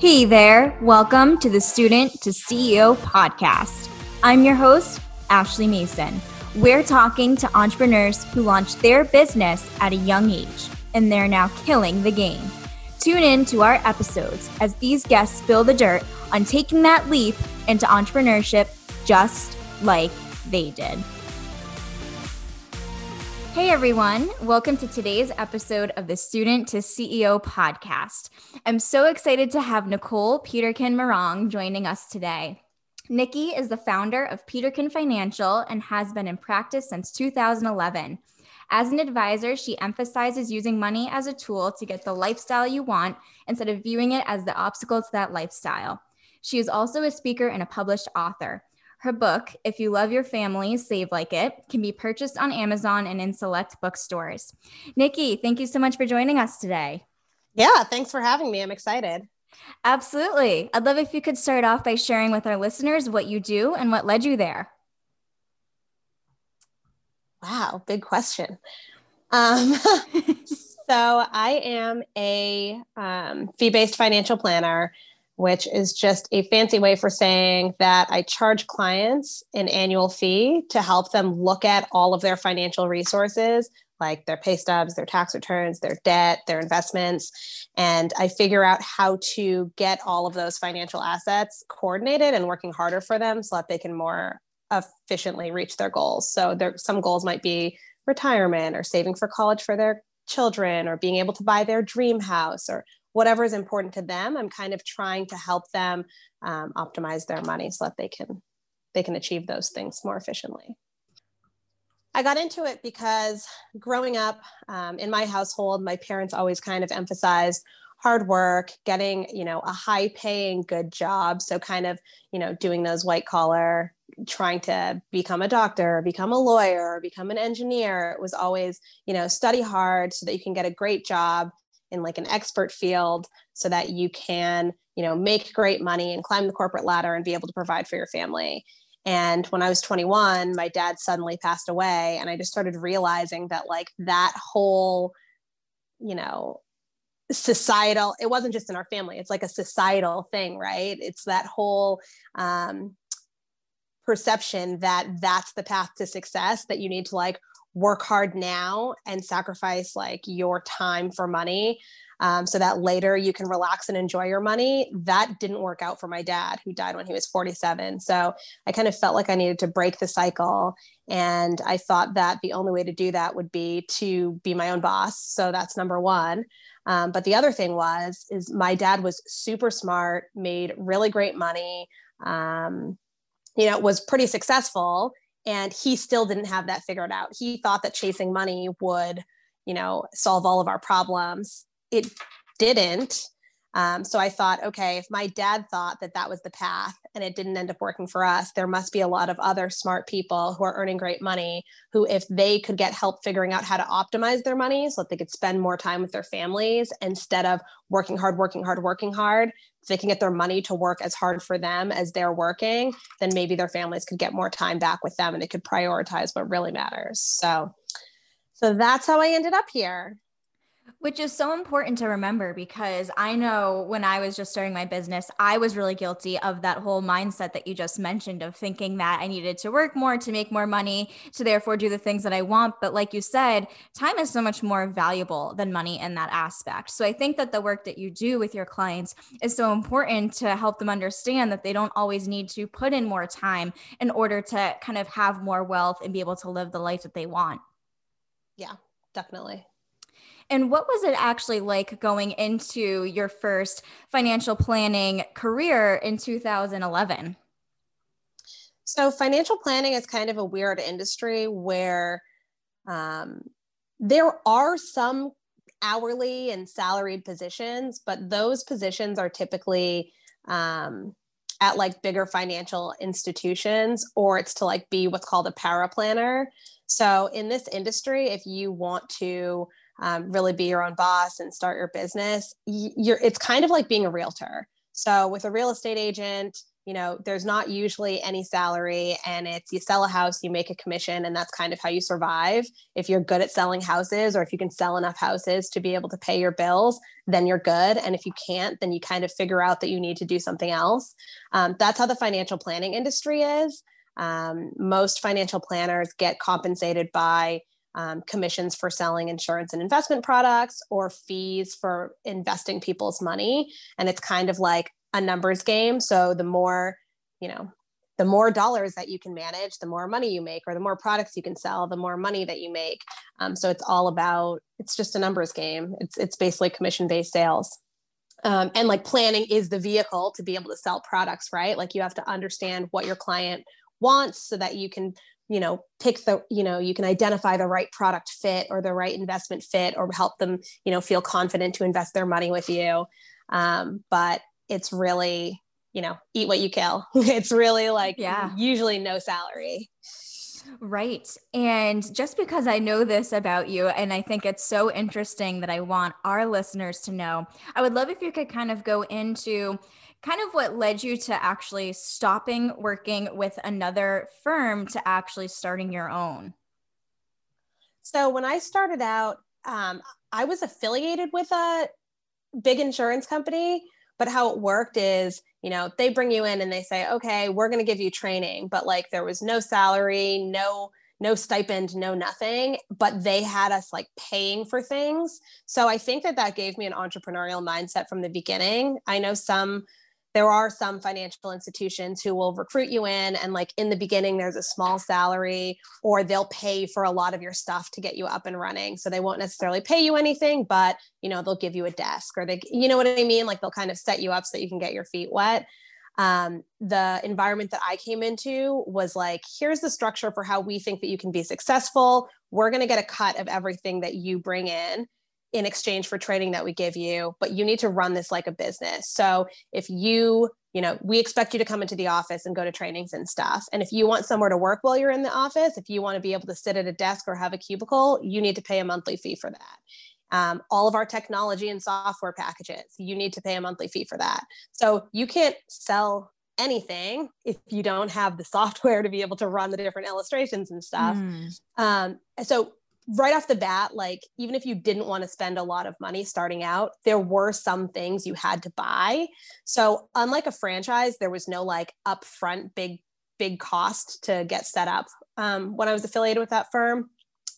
Hey there, welcome to the Student to CEO podcast. I'm your host, Ashley Mason. We're talking to entrepreneurs who launched their business at a young age and they're now killing the game. Tune in to our episodes as these guests spill the dirt on taking that leap into entrepreneurship just like they did. Hey everyone, welcome to today's episode of the Student to CEO podcast. I'm so excited to have Nicole Peterkin Marong joining us today. Nikki is the founder of Peterkin Financial and has been in practice since 2011. As an advisor, she emphasizes using money as a tool to get the lifestyle you want instead of viewing it as the obstacle to that lifestyle. She is also a speaker and a published author. Her book, If You Love Your Family, Save Like It, can be purchased on Amazon and in select bookstores. Nikki, thank you so much for joining us today. Yeah, thanks for having me. I'm excited. Absolutely. I'd love if you could start off by sharing with our listeners what you do and what led you there. Wow, big question. Um, so, I am a um, fee based financial planner which is just a fancy way for saying that I charge clients an annual fee to help them look at all of their financial resources, like their pay stubs, their tax returns, their debt, their investments. And I figure out how to get all of those financial assets coordinated and working harder for them so that they can more efficiently reach their goals. So there some goals might be retirement or saving for college for their children or being able to buy their dream house or whatever is important to them i'm kind of trying to help them um, optimize their money so that they can they can achieve those things more efficiently. I got into it because growing up um, in my household my parents always kind of emphasized hard work getting you know a high paying good job. So kind of you know doing those white collar trying to become a doctor become a lawyer become an engineer. It was always you know study hard so that you can get a great job in like an expert field so that you can you know make great money and climb the corporate ladder and be able to provide for your family. And when i was 21 my dad suddenly passed away and i just started realizing that like that whole you know societal it wasn't just in our family it's like a societal thing right? It's that whole um, perception that that's the path to success that you need to like work hard now and sacrifice like your time for money um, so that later you can relax and enjoy your money. That didn't work out for my dad, who died when he was 47. So I kind of felt like I needed to break the cycle. And I thought that the only way to do that would be to be my own boss. So that's number one. Um, but the other thing was, is my dad was super smart, made really great money, um, you know, was pretty successful and he still didn't have that figured out. He thought that chasing money would you know solve all of our problems. It didn't. Um, so i thought okay if my dad thought that that was the path and it didn't end up working for us there must be a lot of other smart people who are earning great money who if they could get help figuring out how to optimize their money so that they could spend more time with their families instead of working hard working hard working hard if they can get their money to work as hard for them as they're working, then maybe their families could get more time back with them and they could prioritize what really matters. So, so that's how I ended up here. Which is so important to remember because I know when I was just starting my business, I was really guilty of that whole mindset that you just mentioned of thinking that I needed to work more to make more money, to therefore do the things that I want. But like you said, time is so much more valuable than money in that aspect. So I think that the work that you do with your clients is so important to help them understand that they don't always need to put in more time in order to kind of have more wealth and be able to live the life that they want. Yeah, definitely. And what was it actually like going into your first financial planning career in 2011? So, financial planning is kind of a weird industry where um, there are some hourly and salaried positions, but those positions are typically um, at like bigger financial institutions or it's to like be what's called a para planner. So, in this industry, if you want to um, really be your own boss and start your business you're it's kind of like being a realtor so with a real estate agent you know, there's not usually any salary and it's you sell a house, you make a commission, and that's kind of how you survive. If you're good at selling houses or if you can sell enough houses to be able to pay your bills, then you're good. And if you can't, then you kind of figure out that you need to do something else. Um, that's how the financial planning industry is. Um, most financial planners get compensated by um, commissions for selling insurance and investment products or fees for investing people's money. And it's kind of like a numbers game. So the more, you know, the more dollars that you can manage, the more money you make, or the more products you can sell, the more money that you make. Um, so it's all about, it's just a numbers game. It's, it's basically commission based sales. Um, and like planning is the vehicle to be able to sell products, right? Like you have to understand what your client wants so that you can you know pick the you know you can identify the right product fit or the right investment fit or help them you know feel confident to invest their money with you. Um, but it's really you know eat what you kill. It's really like yeah. usually no salary. Right. And just because I know this about you, and I think it's so interesting that I want our listeners to know, I would love if you could kind of go into kind of what led you to actually stopping working with another firm to actually starting your own. So when I started out, um, I was affiliated with a big insurance company, but how it worked is, you know, they bring you in and they say, okay, we're going to give you training, but like there was no salary, no no stipend, no nothing, but they had us like paying for things. So I think that that gave me an entrepreneurial mindset from the beginning. I know some there are some financial institutions who will recruit you in and like in the beginning there's a small salary or they'll pay for a lot of your stuff to get you up and running. So they won't necessarily pay you anything but you know they'll give you a desk or they you know what i mean? Like they'll kind of set you up so that you can get your feet wet. Um, the environment that i came into was like here's the structure for how we think that you can be successful. We're going to get a cut of everything that you bring in in exchange for training that we give you but you need to run this like a business. So if you you know we expect you to come into the office and go to trainings and stuff. And if you want somewhere to work while you're in the office if you want to be able to sit at a desk or have a cubicle you need to pay a monthly fee for that. Um, all of our technology and software packages you need to pay a monthly fee for that. So you can't sell anything if you don't have the software to be able to run the different illustrations and stuff. Mm. um, so right off the bat, like even if you didn't want to spend a lot of money starting out, there were some things you had to buy. So unlike a franchise, there was no like upfront big big cost to get set up um, when I was affiliated with that firm.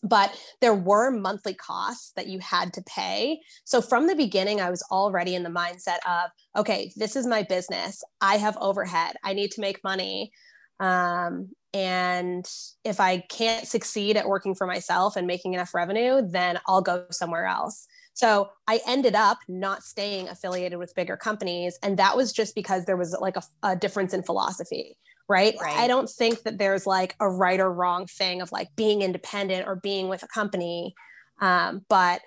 But there were monthly costs that you had to pay. So from the beginning, I was already in the mindset of, okay, this is my business. I have overhead. I need to make money. Um, and if I can't succeed at working for myself and making enough revenue, then I'll go somewhere else. So I ended up not staying affiliated with bigger companies. And that was just because there was like a, a difference in philosophy. Right? right? I don't think that there's like a right or wrong thing of like being independent or being with a company. Um, but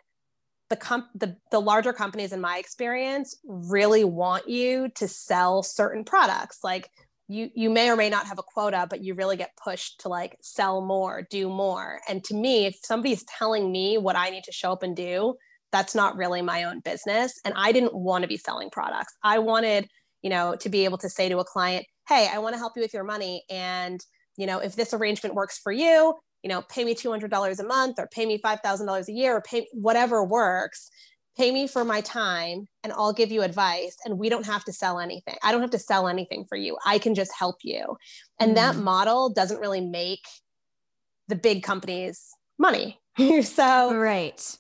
the, comp- the the larger companies in my experience really want you to sell certain products like you you may or may not have a quota but you really get pushed to like sell more do more. And to me if somebody's telling me what i need to show up and do that's not really my own business. And i didn't want to be selling products. I wanted you know to be able to say to a client hey i want to help you with your money. And you know if this arrangement works for you you know pay me $200 a month or pay me $5000 a year or pay whatever works pay me for my time and I'll give you advice and we don't have to sell anything. I don't have to sell anything for you. I can just help you. And mm. that model doesn't really make the big companies money. so right.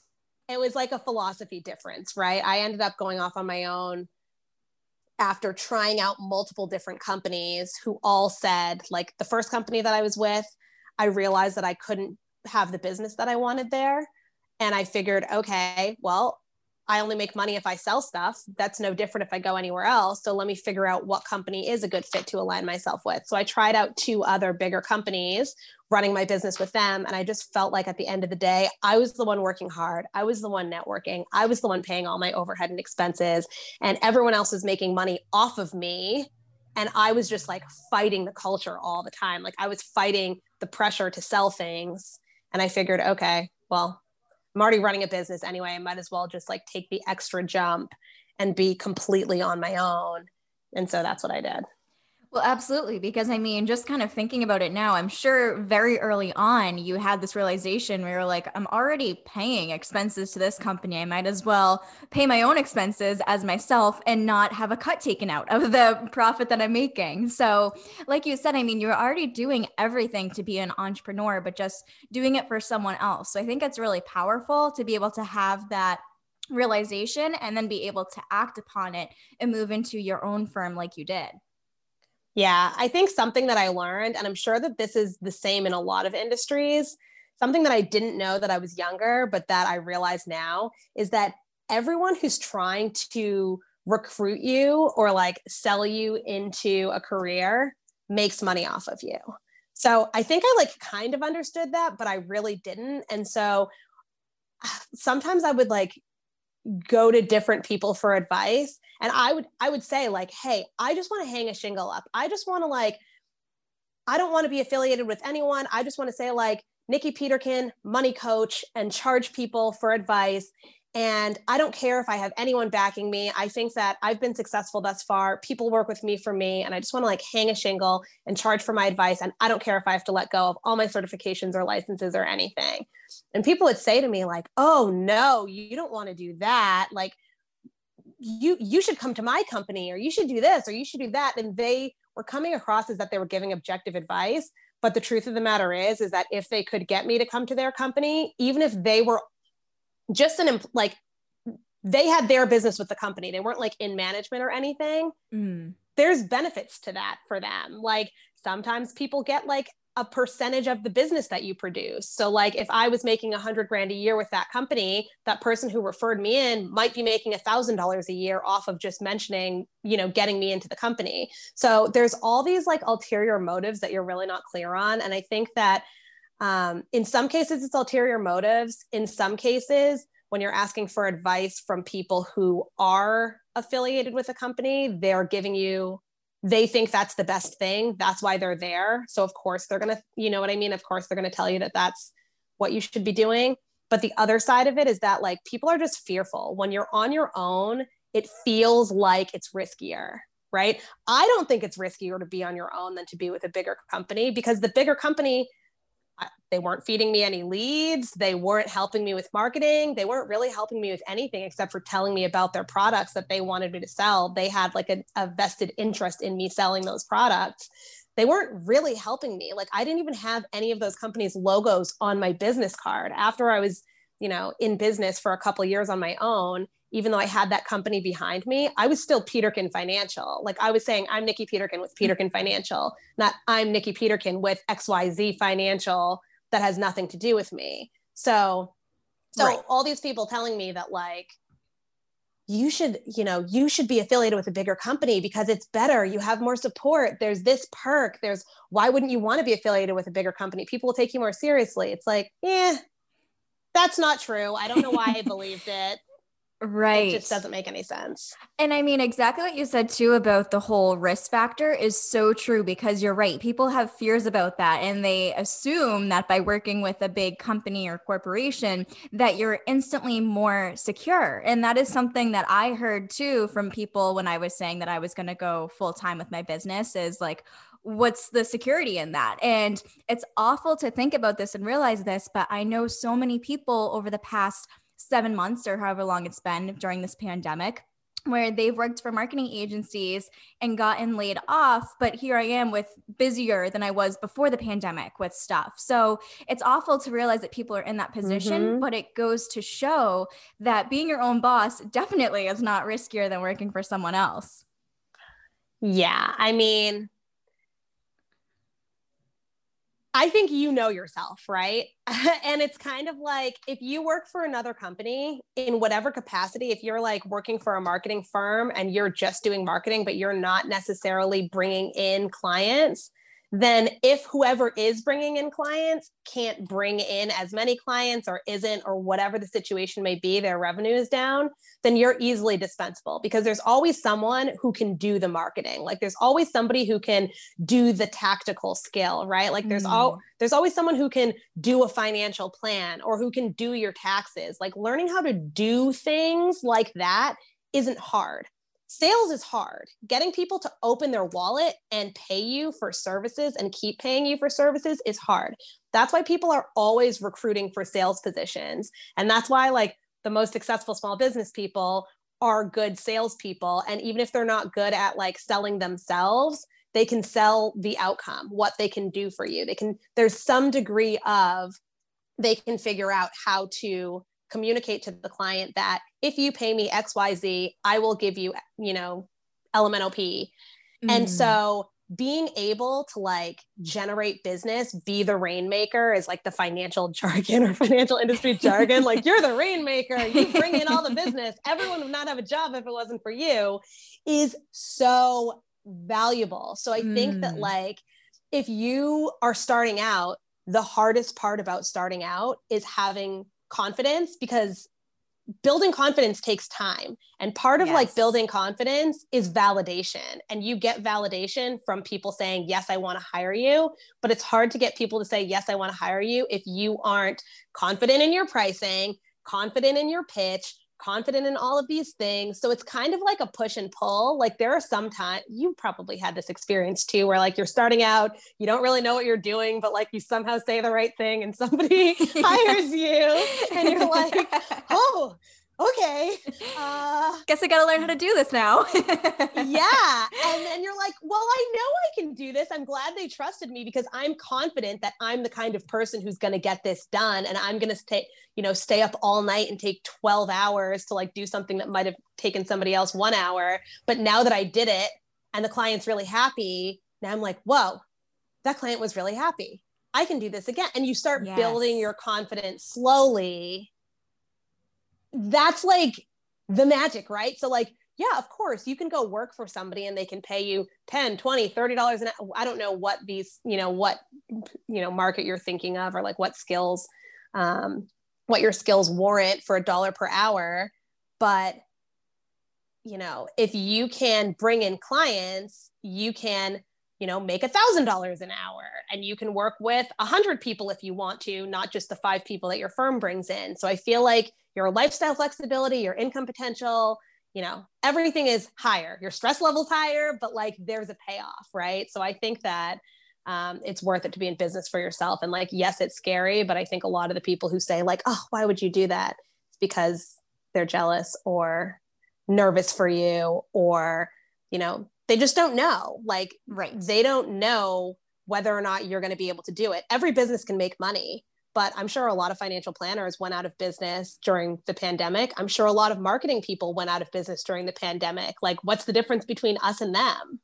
It was like a philosophy difference, right? I ended up going off on my own after trying out multiple different companies who all said like the first company that I was with, I realized that I couldn't have the business that I wanted there. And I figured, okay, well, I only make money if I sell stuff. That's no different if I go anywhere else. So let me figure out what company is a good fit to align myself with. So I tried out two other bigger companies, running my business with them. And I just felt like at the end of the day, I was the one working hard. I was the one networking. I was the one paying all my overhead and expenses. And everyone else was making money off of me. And I was just like fighting the culture all the time. Like I was fighting the pressure to sell things. And I figured, okay, well, I'm already running a business anyway. I might as well just like take the extra jump and be completely on my own. And so that's what I did. Well, absolutely. Because I mean, just kind of thinking about it now, I'm sure very early on you had this realization where you're like, I'm already paying expenses to this company. I might as well pay my own expenses as myself and not have a cut taken out of the profit that I'm making. So, like you said, I mean, you're already doing everything to be an entrepreneur, but just doing it for someone else. So, I think it's really powerful to be able to have that realization and then be able to act upon it and move into your own firm like you did. Yeah, I think something that I learned, and I'm sure that this is the same in a lot of industries, something that I didn't know that I was younger, but that I realize now is that everyone who's trying to recruit you or like sell you into a career makes money off of you. So I think I like kind of understood that, but I really didn't. And so sometimes I would like go to different people for advice. And i would i would say like hey i just want to hang a shingle up. I just want to like i don't want to be affiliated with anyone. I just want to say like nikki peterkin money coach and charge people for advice and I don't care if I have anyone backing me. I think that I've been successful thus far. People work with me for me. And I just want to like hang a shingle and charge for my advice. And I don't care if I have to let go of all my certifications or licenses or anything. And people would say to me, like, oh no, you don't want to do that. Like, you you should come to my company or you should do this or you should do that and they were coming across as that they were giving objective advice but the truth of the matter is is that if they could get me to come to their company even if they were just an like they had their business with the company. They weren't like in management or anything. Mm. there's benefits to that for them. Like sometimes people get like a percentage of the business that you produce. So like if i was making a hundred grand a year with that company that person who referred me in might be making a thousand dollars a year off of just mentioning you know getting me into the company. So there's all these like ulterior motives that you're really not clear on. And i think that um, in some cases, it's ulterior motives. In some cases, when you're asking for advice from people who are affiliated with a company, they're giving you, they think that's the best thing. That's why they're there. So, of course, they're going to, you know what I mean? Of course, they're going to tell you that that's what you should be doing. But the other side of it is that, like, people are just fearful. When you're on your own, it feels like it's riskier right? I don't think it's riskier to be on your own than to be with a bigger company because the bigger company they weren't feeding me any leads. They weren't helping me with marketing. They weren't really helping me with anything except for telling me about their products that they wanted me to sell. They had like a, a vested interest in me selling those products. They weren't really helping me. Like I didn't even have any of those companies' logos on my business card after I was, you know, in business for a couple years on my own even though I had that company behind me, I was still Peterkin Financial. Like I was saying, I'm Nikki Peterkin with Peterkin Financial, not I'm Nikki Peterkin with XYZ Financial that has nothing to do with me. So, so right. all these people telling me that like, you should, you know, you should be affiliated with a bigger company because it's better. You have more support. There's this perk. There's why wouldn't you want to be affiliated with a bigger company? People will take you more seriously. It's like, yeah, that's not true. I don't know why I believed it. Right. It just doesn't make any sense. And I mean, exactly what you said too about the whole risk factor is so true because you're right. People have fears about that and they assume that by working with a big company or corporation that you're instantly more secure. And that is something that I heard too from people when I was saying that I was going to go full time with my business is like, what's the security in that? And it's awful to think about this and realize this, but I know so many people over the past seven months or however long it's been during this pandemic where they've worked for marketing agencies and gotten laid off but here i am with busier than i was before the pandemic with stuff so it's awful to realize that people are in that position mm-hmm. but it goes to show that being your own boss definitely is not riskier than working for someone else yeah i mean I think you know yourself, right? and it's kind of like if you work for another company in whatever capacity, if you're like working for a marketing firm and you're just doing marketing, but you're not necessarily bringing in clients, then if whoever is bringing in clients can't bring in as many clients or isn't or whatever the situation may be their revenue is down then you're easily dispensable because there's always someone who can do the marketing. Like there's always somebody who can do the tactical skill right? Like there's mm. all there's always someone who can do a financial plan or who can do your taxes. Like learning how to do things like that isn't hard sales is hard. Getting people to open their wallet and pay you for services and keep paying you for services is hard. That's why people are always recruiting for sales positions. And that's why, like, the most successful small business people are good salespeople. And even if they're not good at like selling themselves, they can sell the outcome, what they can do for you. They can, there's some degree of, they can figure out how to communicate to the client that if you pay me xyz i will give you you know elemental p mm. and so being able to like generate business be the rainmaker is like the financial jargon or financial industry jargon like you're the rainmaker you bring in all the business everyone would not have a job if it wasn't for you is so valuable so i mm. think that mm. like if you are starting out the hardest part about starting out is having confidence because building confidence takes time. And part of yes. like building confidence is validation. And you get validation from people saying yes i want to hire you. But it's hard to get people to say yes i want to hire you if you aren't confident in your pricing confident in your pitch confident in all of these things. So it's kind of like a push and pull. Like there are some times you probably had this experience too, where like you're starting out, you don't really know what you're doing, but like you somehow say the right thing and somebody hires you and you're like, oh, okay. Uh, Guess I got to learn how to do this now. yeah. And then you're like, well, I know I can do this. I'm glad they trusted me because I'm confident that I'm the kind of person who's going to get this done. And I'm going to stay, you know, stay up all night and take 12 hours to like do something that might have taken somebody else one hour. But now that I did it and the client's really happy, now I'm like, whoa, that client was really happy. I can do this again. And you start yes. building your confidence slowly that's like the magic, right? So like, yeah, of course, you can go work for somebody and they can pay you 10, 20, 30 dollars an hour. I don't know what these, you know, what you know, market you're thinking of or like what skills um what your skills warrant for a dollar per hour, but you know, if you can bring in clients, you can you know make a thousand dollars an hour. And you can work with a hundred people if you want to not just the five people that your firm brings in. So i feel like your lifestyle flexibility your income potential you know everything is higher. Your stress levels higher but like there's a payoff right? So i think that um, it's worth it to be in business for yourself. And like yes it's scary but i think a lot of the people who say like oh why would you do that? It's because they're jealous or nervous for you or you know they just don't know. Like right. they don't know whether or not you're going to be able to do it. Every business can make money but i'm sure a lot of financial planners went out of business during the pandemic. I'm sure a lot of marketing people went out of business during the pandemic. Like what's the difference between us and them?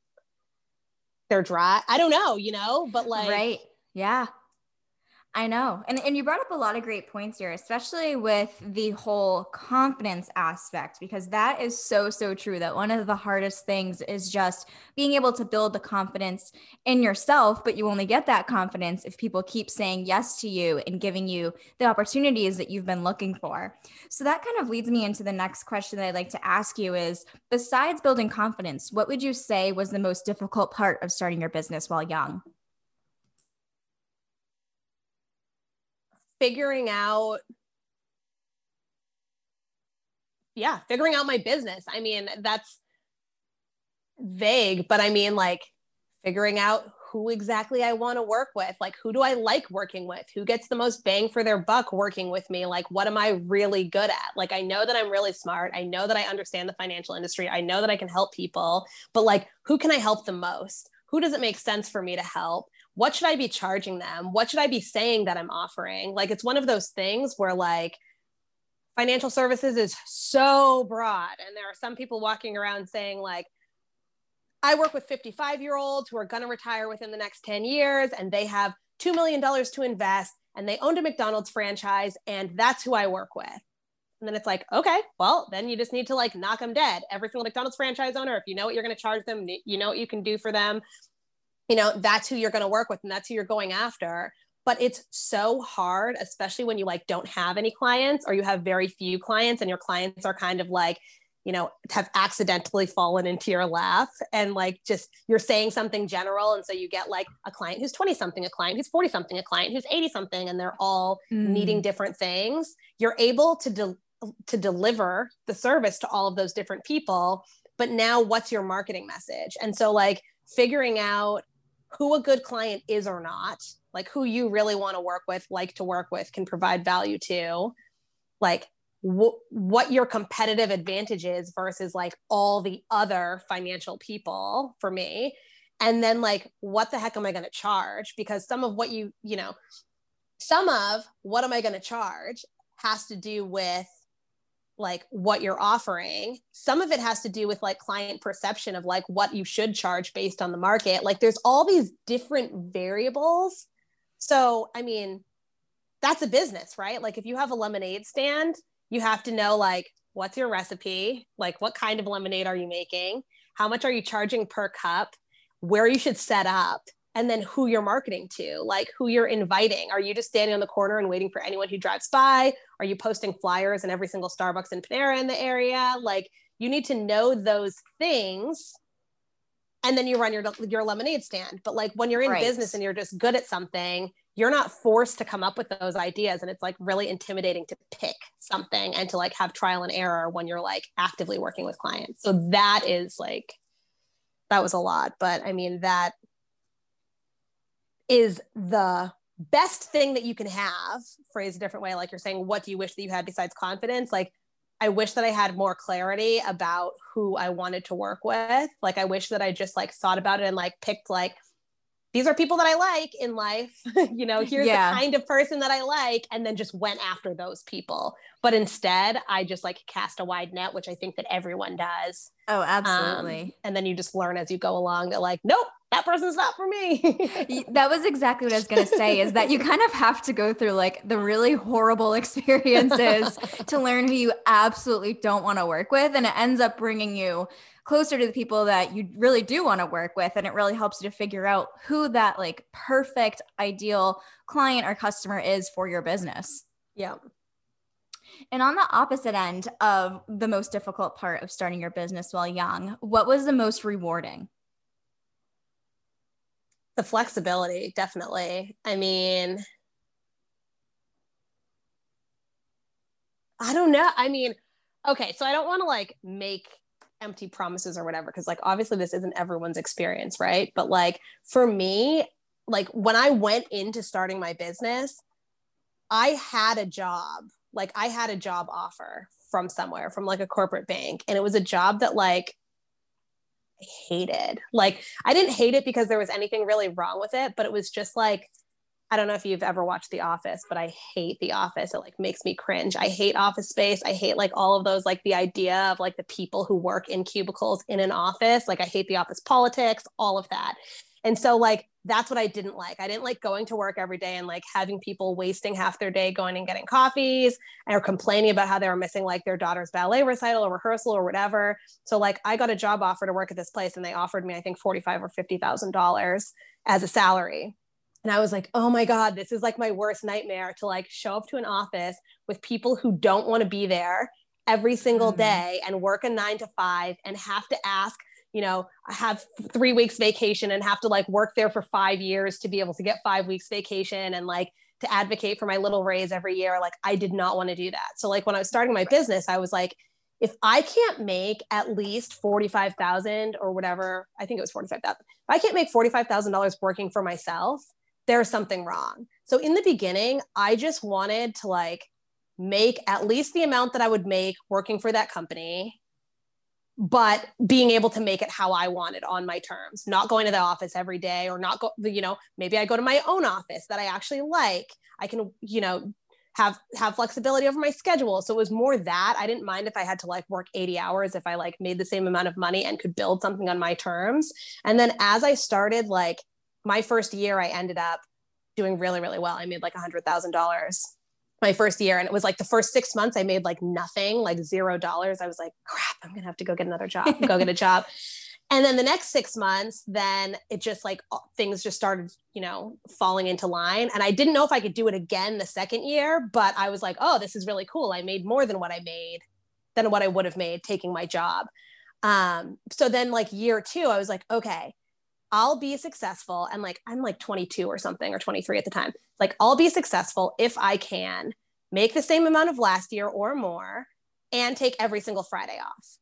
They're dry. I don't know you know but like right. Yeah I know. And, and you brought up a lot of great points here, especially with the whole confidence aspect, because that is so, so true. That one of the hardest things is just being able to build the confidence in yourself, but you only get that confidence if people keep saying yes to you and giving you the opportunities that you've been looking for. So that kind of leads me into the next question that I'd like to ask you is besides building confidence, what would you say was the most difficult part of starting your business while young? Figuring out yeah. figuring out my business. I mean that's vague but i mean like figuring out who exactly i want to work with. Like who do i like working with? Who gets the most bang for their buck working with me? Like what am i really good at? Like i know that i'm really smart. I know that i understand the financial industry. I know that i can help people. But like who can i help the most? Who does it make sense for me to help what should I be charging them? What should I be saying that I'm offering? Like it's one of those things where like financial services is so broad and there are some people walking around saying like I work with 55 year olds who are going to retire within the next 10 years and they have $2 million to invest and they owned a McDonald's franchise and that's who I work with. And then it's like, okay, well, then you just need to like knock them dead. Every single McDonald's franchise owner, if you know what you're going to charge them, you know what you can do for them, you know that's who you're going to work with and that's who you're going after but it's so hard especially when you like don't have any clients or you have very few clients and your clients are kind of like you know have accidentally fallen into your lap and like just you're saying something general and so you get like a client who's 20 something a client who's 40 something a client who's 80 something and they're all mm. needing different things you're able to de- to deliver the service to all of those different people but now what's your marketing message? And so like figuring out who a good client is or not, like who you really want to work with, like to work with, can provide value to, like wh- what your competitive advantage is versus like all the other financial people for me. And then like, what the heck am I going to charge? Because some of what you, you know, some of what am I going to charge has to do with like what you're offering. Some of it has to do with like client perception of like what you should charge based on the market. Like there's all these different variables. So i mean that's a business right? Like if you have a lemonade stand you have to know like what's your recipe? Like what kind of lemonade are you making? How much are you charging per cup? Where you should set up? And then who you're marketing to, like who you're inviting. Are you just standing on the corner and waiting for anyone who drives by? Are you posting flyers in every single Starbucks and Panera in the area? Like you need to know those things and then you run your your lemonade stand. But like when you're in right. business and you're just good at something, you're not forced to come up with those ideas and it's like really intimidating to pick something and to like have trial and error when you're like actively working with clients. So that is like that was a lot, but I mean that is the best thing that you can have phrased a different way like you're saying what do you wish that you had besides confidence? Like i wish that i had more clarity about who i wanted to work with. Like i wish that i just like thought about it and like picked like these are people that I like in life. you know, here's yeah. the kind of person that I like, and then just went after those people. But instead, I just like cast a wide net, which I think that everyone does. Oh, absolutely. Um, and then you just learn as you go along that, like, nope, that person's not for me. that was exactly what I was going to say is that you kind of have to go through like the really horrible experiences to learn who you absolutely don't want to work with. And it ends up bringing you closer to the people that you really do want to work with. And it really helps you to figure out who that like perfect, ideal client or customer is for your business. Yeah. And on the opposite end of the most difficult part of starting your business while young, what was the most rewarding? the flexibility definitely i mean i don't know i mean okay so i don't want to like make empty promises or whatever because like obviously this isn't everyone's experience right but like for me like when i went into starting my business i had a job like i had a job offer from somewhere from like a corporate bank and it was a job that like I hated. Like I didn't hate it because there was anything really wrong with it, but it was just like I don't know if you've ever watched The Office, but I hate The Office. It like makes me cringe. I hate office space. I hate like all of those like the idea of like the people who work in cubicles in an office. Like I hate the office politics, all of that. And so like that's what I didn't like. I didn't like going to work every day and like having people wasting half their day going and getting coffees or complaining about how they were missing like their daughter's ballet recital or rehearsal or whatever. So like I got a job offer to work at this place and they offered me I think 45 or 50,000 dollars as a salary. And I was like, "Oh my god, this is like my worst nightmare to like show up to an office with people who don't want to be there every single mm. day and work a 9 to 5 and have to ask you know, I have three weeks vacation and have to like work there for five years to be able to get five weeks vacation and like to advocate for my little raise every year. Like I did not want to do that. So like when I was starting my business, I was like, if I can't make at least 45,000 or whatever, I think it was 45,000. If I can't make $45,000 working for myself, there's something wrong. So in the beginning, I just wanted to like make at least the amount that I would make working for that company but being able to make it how I wanted on my terms, not going to the office every day or not go, you know, maybe I go to my own office that I actually like. I can, you know, have have flexibility over my schedule. So it was more that I didn't mind if I had to like work 80 hours if I like made the same amount of money and could build something on my terms. And then as I started like my first year I ended up doing really really well. I made like a $100,000 my first year. And it was like the first six months i made like nothing like zero dollars. I was like crap i'm gonna have to go get another job go get a job. And then the next six months then it just like things just started you know falling into line. And i didn't know if i could do it again the second year but i was like oh this is really cool. I made more than what i made than what i would have made taking my job. Um, so then like year two i was like okay I'll be successful. And like, I'm like 22 or something, or 23 at the time. Like, I'll be successful if I can make the same amount of last year or more and take every single Friday off.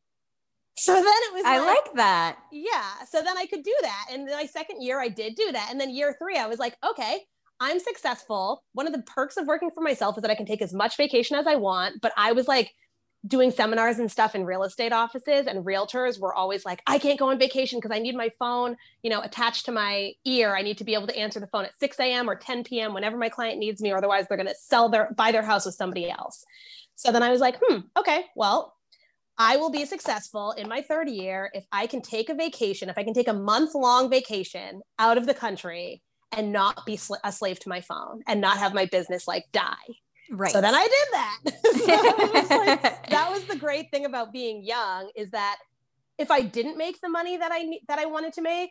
So then it was I like, like that. Yeah. So then I could do that. And my second year I did do that. And then year 3 I was like, okay, I'm successful. One of the perks of working for myself is that I can take as much vacation as I want, but I was like doing seminars and stuff in real estate offices and realtors were always like i can't go on vacation because i need my phone you know attached to my ear. I need to be able to answer the phone at 6 a.m or 10 p.m whenever my client needs me or otherwise they're going to sell their buy their house with somebody else. So then i was like hmm okay well i will be successful in my third year if i can take a vacation if i can take a month long vacation out of the country and not be sl- a slave to my phone and not have my business like die Right. So then I did that. so was like, that was the great thing about being young is that if I didn't make the money that I that I wanted to make,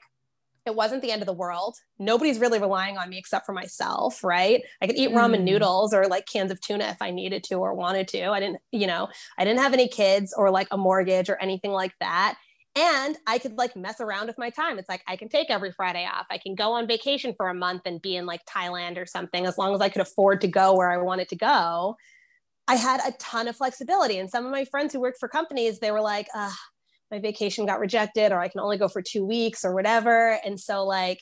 it wasn't the end of the world. Nobody's really relying on me except for myself, right? I could eat ramen mm. noodles or like cans of tuna if I needed to or wanted to. I didn't, you know, I didn't have any kids or like a mortgage or anything like that and i could like mess around with my time. It's like i can take every friday off. I can go on vacation for a month and be in like thailand or something as long as i could afford to go where i wanted to go. I had a ton of flexibility. And some of my friends who worked for companies they were like my vacation got rejected or i can only go for two weeks or whatever. And so like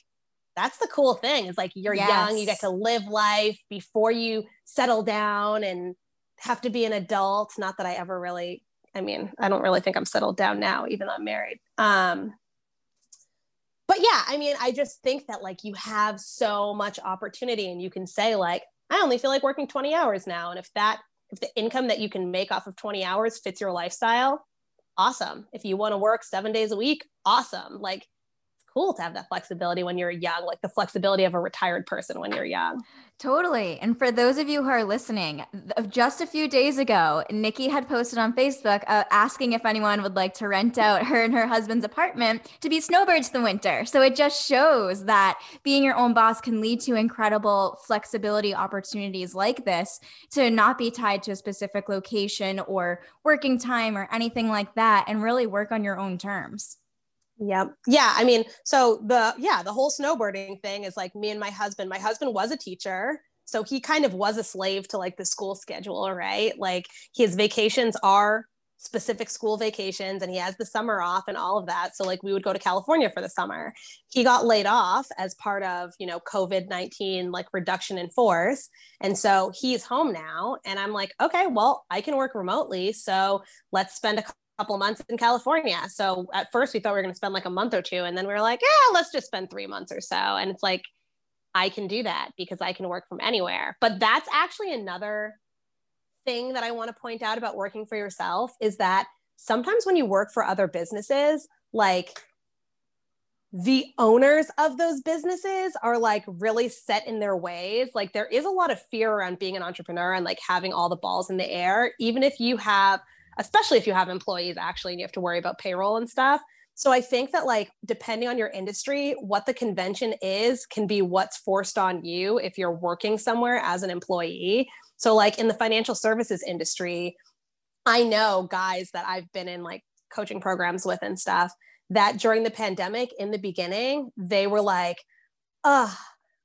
that's the cool thing. Is like you're yes. young you get to live life before you settle down and have to be an adult. Not that i ever really I mean, I don't really think I'm settled down now, even though I'm married. Um, but yeah, I mean, I just think that like you have so much opportunity and you can say, like, I only feel like working 20 hours now. And if that, if the income that you can make off of 20 hours fits your lifestyle, awesome. If you want to work seven days a week, awesome. Like, cool to have that flexibility when you're young, like the flexibility of a retired person when you're young. Totally. And for those of you who are listening, just a few days ago, Nikki had posted on Facebook uh, asking if anyone would like to rent out her and her husband's apartment to be snowbirds the winter. So it just shows that being your own boss can lead to incredible flexibility opportunities like this to not be tied to a specific location or working time or anything like that and really work on your own terms. Yeah. Yeah. I mean, so the, yeah, the whole snowbirding thing is like me and my husband. My husband was a teacher. So he kind of was a slave to like the school schedule, right? Like his vacations are specific school vacations and he has the summer off and all of that. So like we would go to California for the summer. He got laid off as part of, you know, COVID-19 like reduction in force. And so he's home now and I'm like, okay, well, I can work remotely. So let's spend a couple months in California. So at first we thought we were going to spend like a month or two. And then we were like, yeah, let's just spend three months or so. And it's like, I can do that because I can work from anywhere. But that's actually another thing that I want to point out about working for yourself is that sometimes when you work for other businesses, like the owners of those businesses are like really set in their ways. Like there is a lot of fear around being an entrepreneur and like having all the balls in the air, even if you have especially if you have employees actually and you have to worry about payroll and stuff. So I think that like depending on your industry, what the convention is can be what's forced on you if you're working somewhere as an employee. So like in the financial services industry, I know guys that I've been in like coaching programs with and stuff that during the pandemic in the beginning, they were like, "Oh,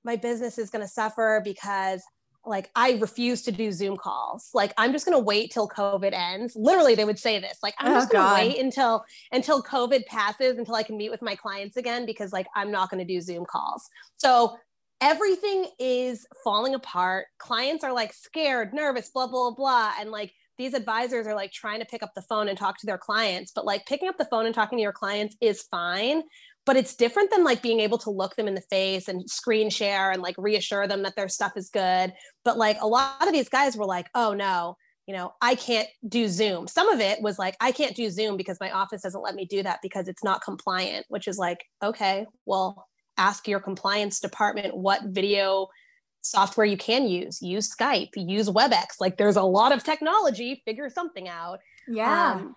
my business is going to suffer because like I refuse to do Zoom calls. Like I'm just going to wait till COVID ends. Literally they would say this. Like I'm oh, just going to wait until until COVID passes until I can meet with my clients again because like I'm not going to do Zoom calls. So everything is falling apart. Clients are like scared, nervous, blah blah blah and like these advisors are like trying to pick up the phone and talk to their clients, but like picking up the phone and talking to your clients is fine but it's different than like being able to look them in the face and screen share and like reassure them that their stuff is good. But like a lot of these guys were like oh no you know i can't do zoom. Some of it was like i can't do zoom because my office doesn't let me do that because it's not compliant which is like okay well ask your compliance department what video software you can use. Use skype use webex. Like there's a lot of technology figure something out. Yeah. Um,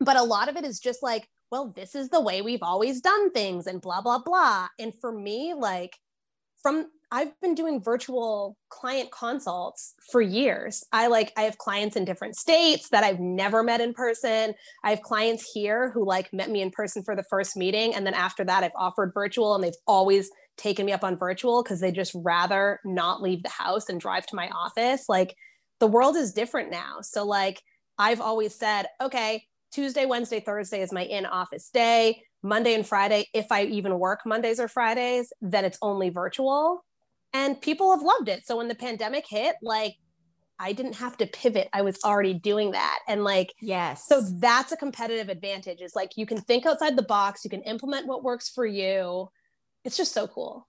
but a lot of it is just like well, this is the way we've always done things and blah, blah, blah. And for me, like from, I've been doing virtual client consults for years. I like, I have clients in different states that I've never met in person. I have clients here who like met me in person for the first meeting. And then after that, I've offered virtual and they've always taken me up on virtual because they just rather not leave the house and drive to my office. Like the world is different now. So, like, I've always said, okay, Tuesday, Wednesday, Thursday is my in office day. Monday and Friday, if I even work Mondays or Fridays, then it's only virtual. And people have loved it. So when the pandemic hit, like I didn't have to pivot. I was already doing that. And like, yes. So that's a competitive advantage. Is like you can think outside the box, you can implement what works for you. It's just so cool.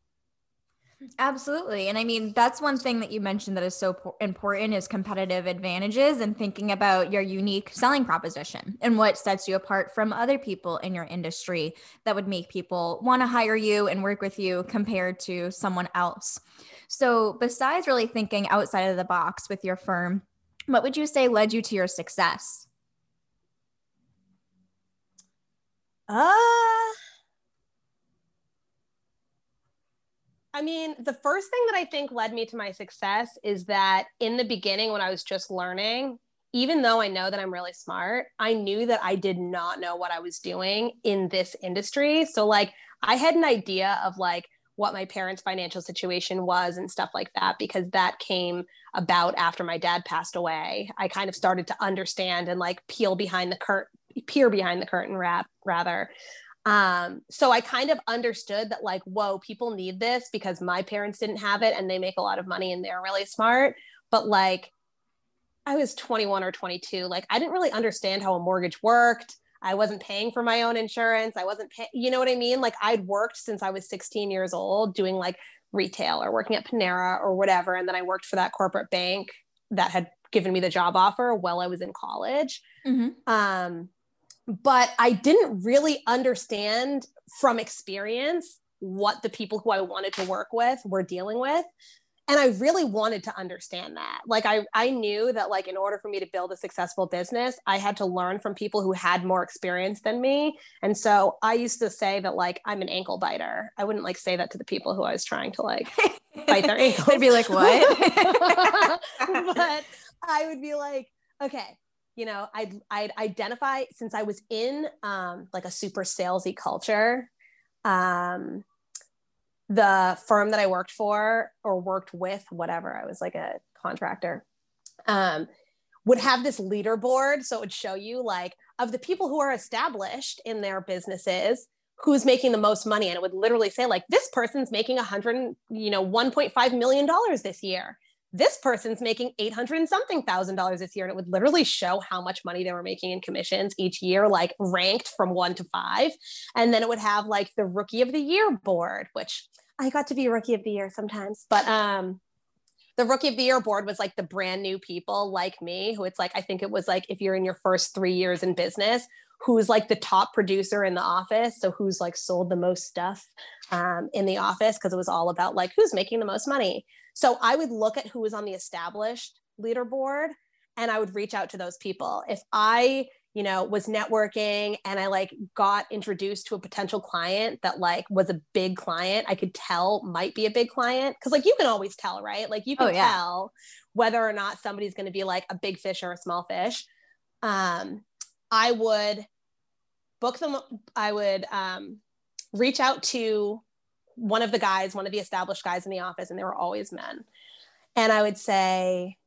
Absolutely. And I mean, that's one thing that you mentioned that is so important is competitive advantages and thinking about your unique selling proposition and what sets you apart from other people in your industry that would make people want to hire you and work with you compared to someone else. So, besides really thinking outside of the box with your firm, what would you say led you to your success? Uh I mean, the first thing that I think led me to my success is that in the beginning, when I was just learning, even though I know that I'm really smart, I knew that I did not know what I was doing in this industry. So, like, I had an idea of like what my parents' financial situation was and stuff like that because that came about after my dad passed away. I kind of started to understand and like peel behind the curtain, peer behind the curtain, wrap rather um so i kind of understood that like whoa people need this because my parents didn't have it and they make a lot of money and they're really smart. But like i was 21 or 22 like i didn't really understand how a mortgage worked. I wasn't paying for my own insurance. I wasn't paying you know what i mean? Like i'd worked since i was 16 years old doing like retail or working at panera or whatever. And then i worked for that corporate bank that had given me the job offer while i was in college. Mm-hmm. um but I didn't really understand from experience what the people who I wanted to work with were dealing with. And I really wanted to understand that. Like I, I knew that like in order for me to build a successful business, I had to learn from people who had more experience than me. And so I used to say that like I'm an ankle biter. I wouldn't like say that to the people who I was trying to like bite their ankles. They'd be like, what? but I would be like, okay, you know i'd i'd identify since i was in um, like a super salesy culture um, the firm that i worked for or worked with whatever i was like a contractor um, would have this leaderboard. So it would show you like of the people who are established in their businesses who's making the most money. And it would literally say like this person's making a hundred you know 1.5 million dollars this year this person's making 800 and something thousand dollars this year and it would literally show how much money they were making in commissions each year like ranked from 1 to 5 and then it would have like the rookie of the year board which i got to be rookie of the year sometimes but um the rookie of the year board was like the brand new people like me who it's like i think it was like if you're in your first 3 years in business who's like the top producer in the office so who's like sold the most stuff um, in the office because it was all about like who's making the most money so I would look at who was on the established leaderboard and I would reach out to those people. If I, you know, was networking and I like got introduced to a potential client that like was a big client, I could tell might be a big client. Cause like you can always tell, right? Like you can oh, yeah. tell whether or not somebody's going to be like a big fish or a small fish. Um, I would book them. I would um, reach out to one of the guys, one of the established guys in the office, and they were always men. And I would say,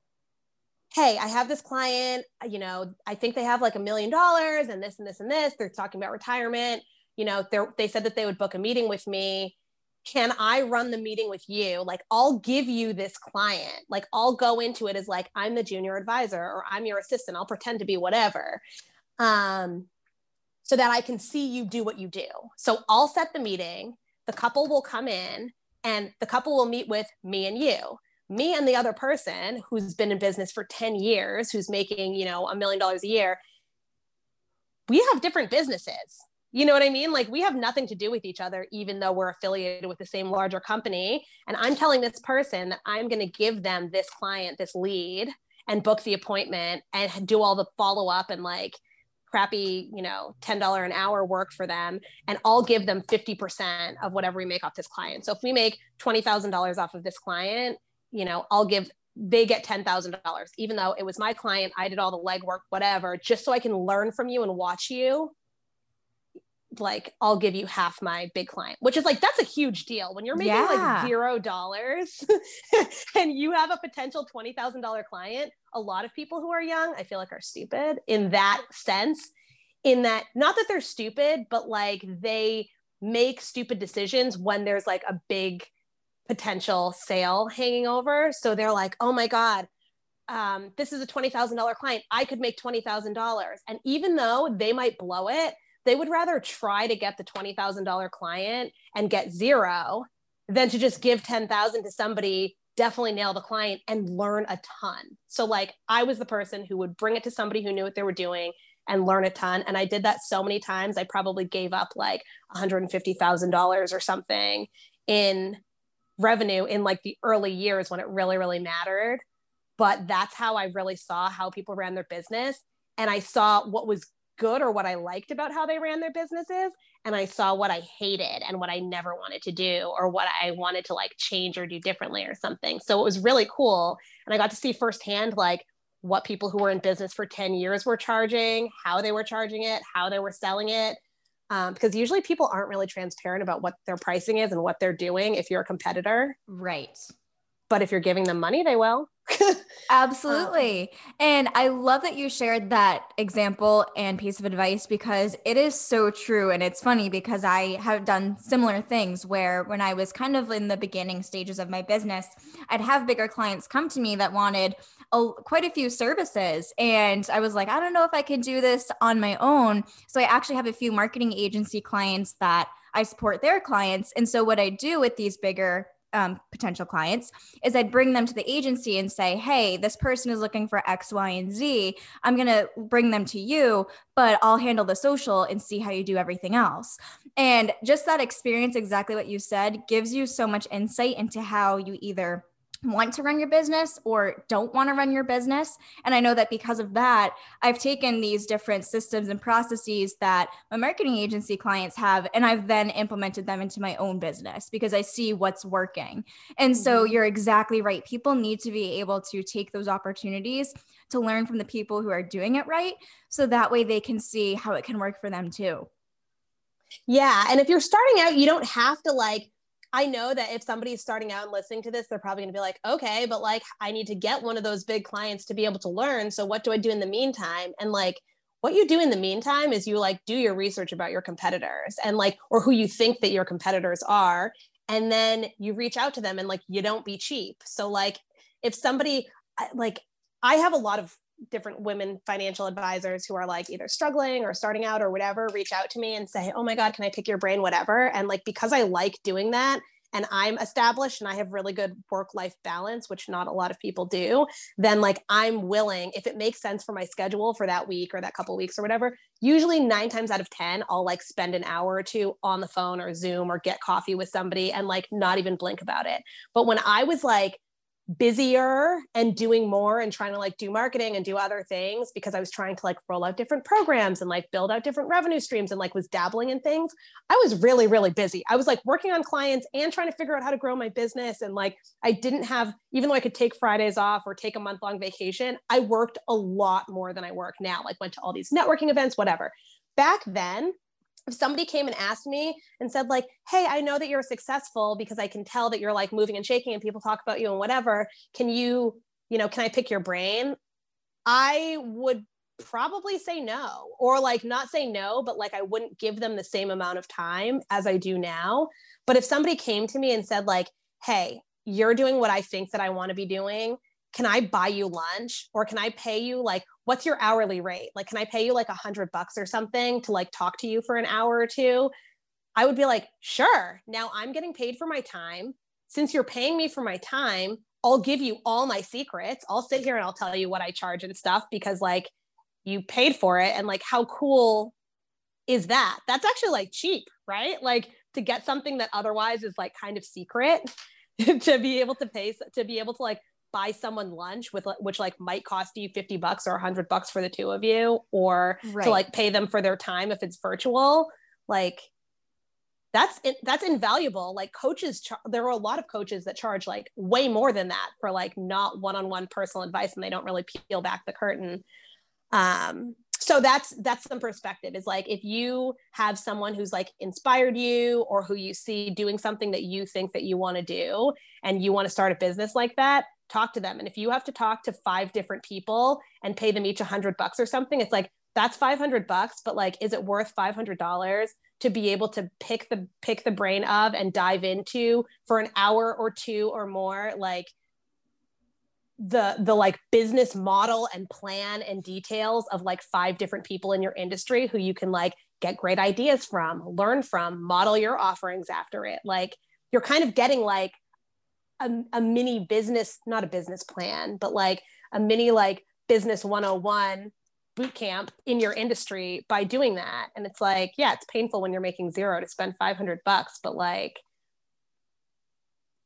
Hey, I have this client, you know, I think they have like a million dollars and this and this and this. They're talking about retirement. You know, they said that they would book a meeting with me. Can I run the meeting with you? Like, I'll give you this client. Like, I'll go into it as like, I'm the junior advisor or I'm your assistant. I'll pretend to be whatever. Um, so that I can see you do what you do. So I'll set the meeting the couple will come in and the couple will meet with me and you. Me and the other person who's been in business for 10 years who's making you know a million dollars a year we have different businesses. You know what i mean? Like we have nothing to do with each other even though we're affiliated with the same larger company. And i'm telling this person that i'm going to give them this client this lead and book the appointment and do all the follow up and like crappy, you know, $10 an hour work for them and I'll give them 50% of whatever we make off this client. So if we make $20,000 off of this client, you know, I'll give they get $10,000 even though it was my client, I did all the legwork whatever, just so I can learn from you and watch you like I'll give you half my big client, which is like that's a huge deal when you're making yeah. like zero dollars and you have a potential twenty thousand dollar client. A lot of people who are young, I feel like, are stupid in that sense. in that not that they're stupid, but like they make stupid decisions when there's like a big potential sale hanging over. So they're like, oh my God, um, this is a $20,000 client. I could make $20,000. And even though they might blow it, they would rather try to get the $20,000 client and get zero than to just give 10,000 to somebody definitely nail the client and learn a ton. So like I was the person who would bring it to somebody who knew what they were doing and learn a ton and I did that so many times I probably gave up like $150,000 or something in revenue in like the early years when it really really mattered. But that's how I really saw how people ran their business and I saw what was good or what I liked about how they ran their businesses. And I saw what I hated and what I never wanted to do or what I wanted to like change or do differently or something. So it was really cool. And I got to see firsthand like what people who were in business for 10 years were charging, how they were charging it, how they were selling it. Um, because usually people aren't really transparent about what their pricing is and what they're doing if you're a competitor. Right. But if you're giving them money, they will. Absolutely. Um, and I love that you shared that example and piece of advice because it is so true. And it's funny because I have done similar things where when I was kind of in the beginning stages of my business, I'd have bigger clients come to me that wanted a, quite a few services. And I was like, I don't know if I can do this on my own. So I actually have a few marketing agency clients that I support their clients. And so what I do with these bigger um, potential clients is I'd bring them to the agency and say, hey, this person is looking for X, Y, and Z. I'm going to bring them to you, but I'll handle the social and see how you do everything else. And just that experience, exactly what you said, gives you so much insight into how you either want to run your business or don't want to run your business. And I know that because of that, I've taken these different systems and processes that my marketing agency clients have, and I've then implemented them into my own business because I see what's working. And so mm-hmm. you're exactly right. People need to be able to take those opportunities to learn from the people who are doing it right. So that way they can see how it can work for them too. Yeah. And if you're starting out, you don't have to like, I know that if somebody's starting out and listening to this, they're probably going to be like, okay, but like I need to get one of those big clients to be able to learn. So what do I do in the meantime? And like what you do in the meantime is you like do your research about your competitors and like or who you think that your competitors are and then you reach out to them and like you don't be cheap. So like if somebody like I have a lot of different women financial advisors who are like either struggling or starting out or whatever reach out to me and say oh my god can i pick your brain whatever? And like because i like doing that and i'm established and i have really good work life balance which not a lot of people do then like i'm willing if it makes sense for my schedule for that week or that couple weeks or whatever usually 9 times out of 10 i'll like spend an hour or two on the phone or zoom or get coffee with somebody and like not even blink about it. But when i was like busier and doing more and trying to like do marketing and do other things because I was trying to like roll out different programs and like build out different revenue streams and like was dabbling in things. I was really, really busy. I was like working on clients and trying to figure out how to grow my business. And like I didn't have, even though I could take Fridays off or take a month long vacation, I worked a lot more than I work now, like went to all these networking events, whatever. Back then, if somebody came and asked me and said like hey i know that you're successful because i can tell that you're like moving and shaking and people talk about you and whatever. Can you you know can i pick your brain? I would probably say no or like not say no but like i wouldn't give them the same amount of time as i do now. But if somebody came to me and said like hey you're doing what i think that i want to be doing can I buy you lunch or can I pay you like what's your hourly rate? Like can I pay you like a hundred bucks or something to like talk to you for an hour or two? I would be like, sure. Now I'm getting paid for my time. Since you're paying me for my time, I'll give you all my secrets. I'll sit here and I'll tell you what I charge and stuff because like you paid for it and like how cool is that? That's actually like cheap, right? Like to get something that otherwise is like kind of secret to be able to pay to be able to like buy someone lunch with which like might cost you 50 bucks or 100 bucks for the two of you or right. to like pay them for their time if it's virtual like that's that's invaluable like coaches char- there are a lot of coaches that charge like way more than that for like not one-on-one personal advice and they don't really peel back the curtain um so that's that's some perspective is like if you have someone who's like inspired you or who you see doing something that you think that you want to do and you want to start a business like that talk to them. And if you have to talk to five different people and pay them each a hundred bucks or something, it's like, that's 500 bucks but like is it worth $500 to be able to pick the pick the brain of and dive into for an hour or two or more like the the like business model and plan and details of like five different people in your industry who you can like get great ideas from learn from model your offerings after it like you're kind of getting like a, a mini business not a business plan but like a mini like business 101 boot camp in your industry by doing that. And it's like yeah it's painful when you're making zero to spend 500 bucks but like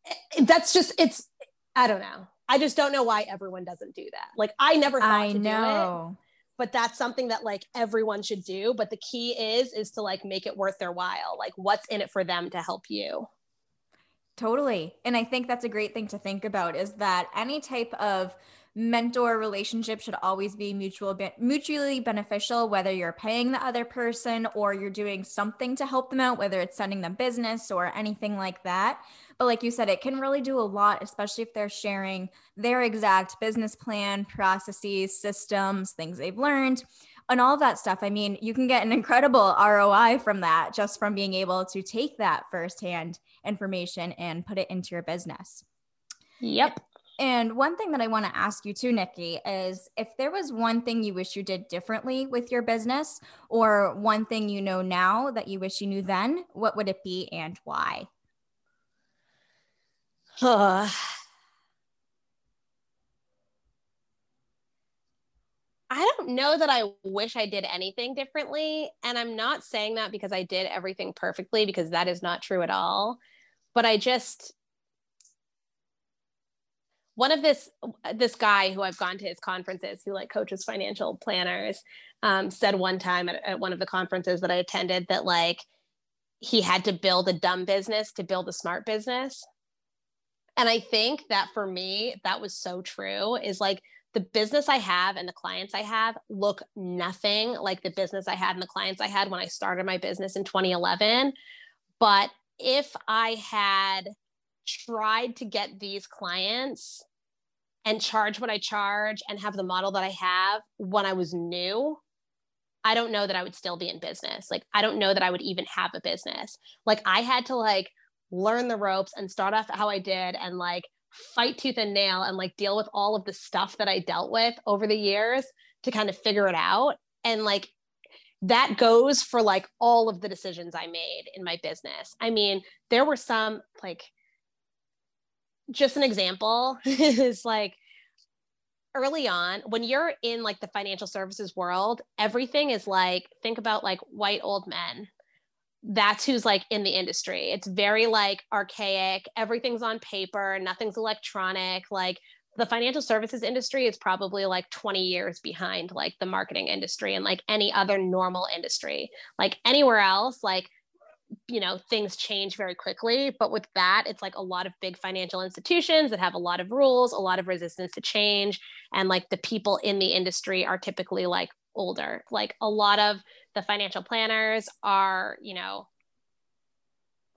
eh, that's just it's i don't know. I just don't know why everyone doesn't do that. Like i never thought I to know. do it but that's something that like everyone should do. But the key is is to like make it worth their while. Like what's in it for them to help you totally. And i think that's a great thing to think about is that any type of mentor relationship should always be mutual mutually beneficial whether you're paying the other person or you're doing something to help them out whether it's sending them business or anything like that. But like you said it can really do a lot especially if they're sharing their exact business plan processes systems things they've learned and all of that stuff. I mean you can get an incredible roi from that just from being able to take that firsthand information and put it into your business. Yep. And one thing that I want to ask you too, Nikki, is if there was one thing you wish you did differently with your business, or one thing you know now that you wish you knew then, what would it be and why? I don't know that I wish I did anything differently. And I'm not saying that because I did everything perfectly, because that is not true at all. But I just, one of this this guy who I've gone to his conferences, who like coaches financial planners, um, said one time at, at one of the conferences that I attended that like he had to build a dumb business to build a smart business. And I think that for me, that was so true. Is like the business I have and the clients I have look nothing like the business I had and the clients I had when I started my business in 2011. But if I had tried to get these clients and charge what I charge and have the model that I have when I was new, I don't know that I would still be in business. Like I don't know that I would even have a business. Like I had to like learn the ropes and start off how I did and like fight tooth and nail and like deal with all of the stuff that I dealt with over the years to kind of figure it out. And like that goes for like all of the decisions I made in my business. I mean, there were some like just an example is like early on when you're in like the financial services world everything is like think about like white old men that's who's like in the industry. It's very like archaic. Everything's on paper. Nothing's electronic. Like the financial services industry is probably like 20 years behind like the marketing industry and like any other normal industry. Like anywhere else like you know things change very quickly. But with that it's like a lot of big financial institutions that have a lot of rules a lot of resistance to change. And like the people in the industry are typically like older like a lot of the financial planners are you know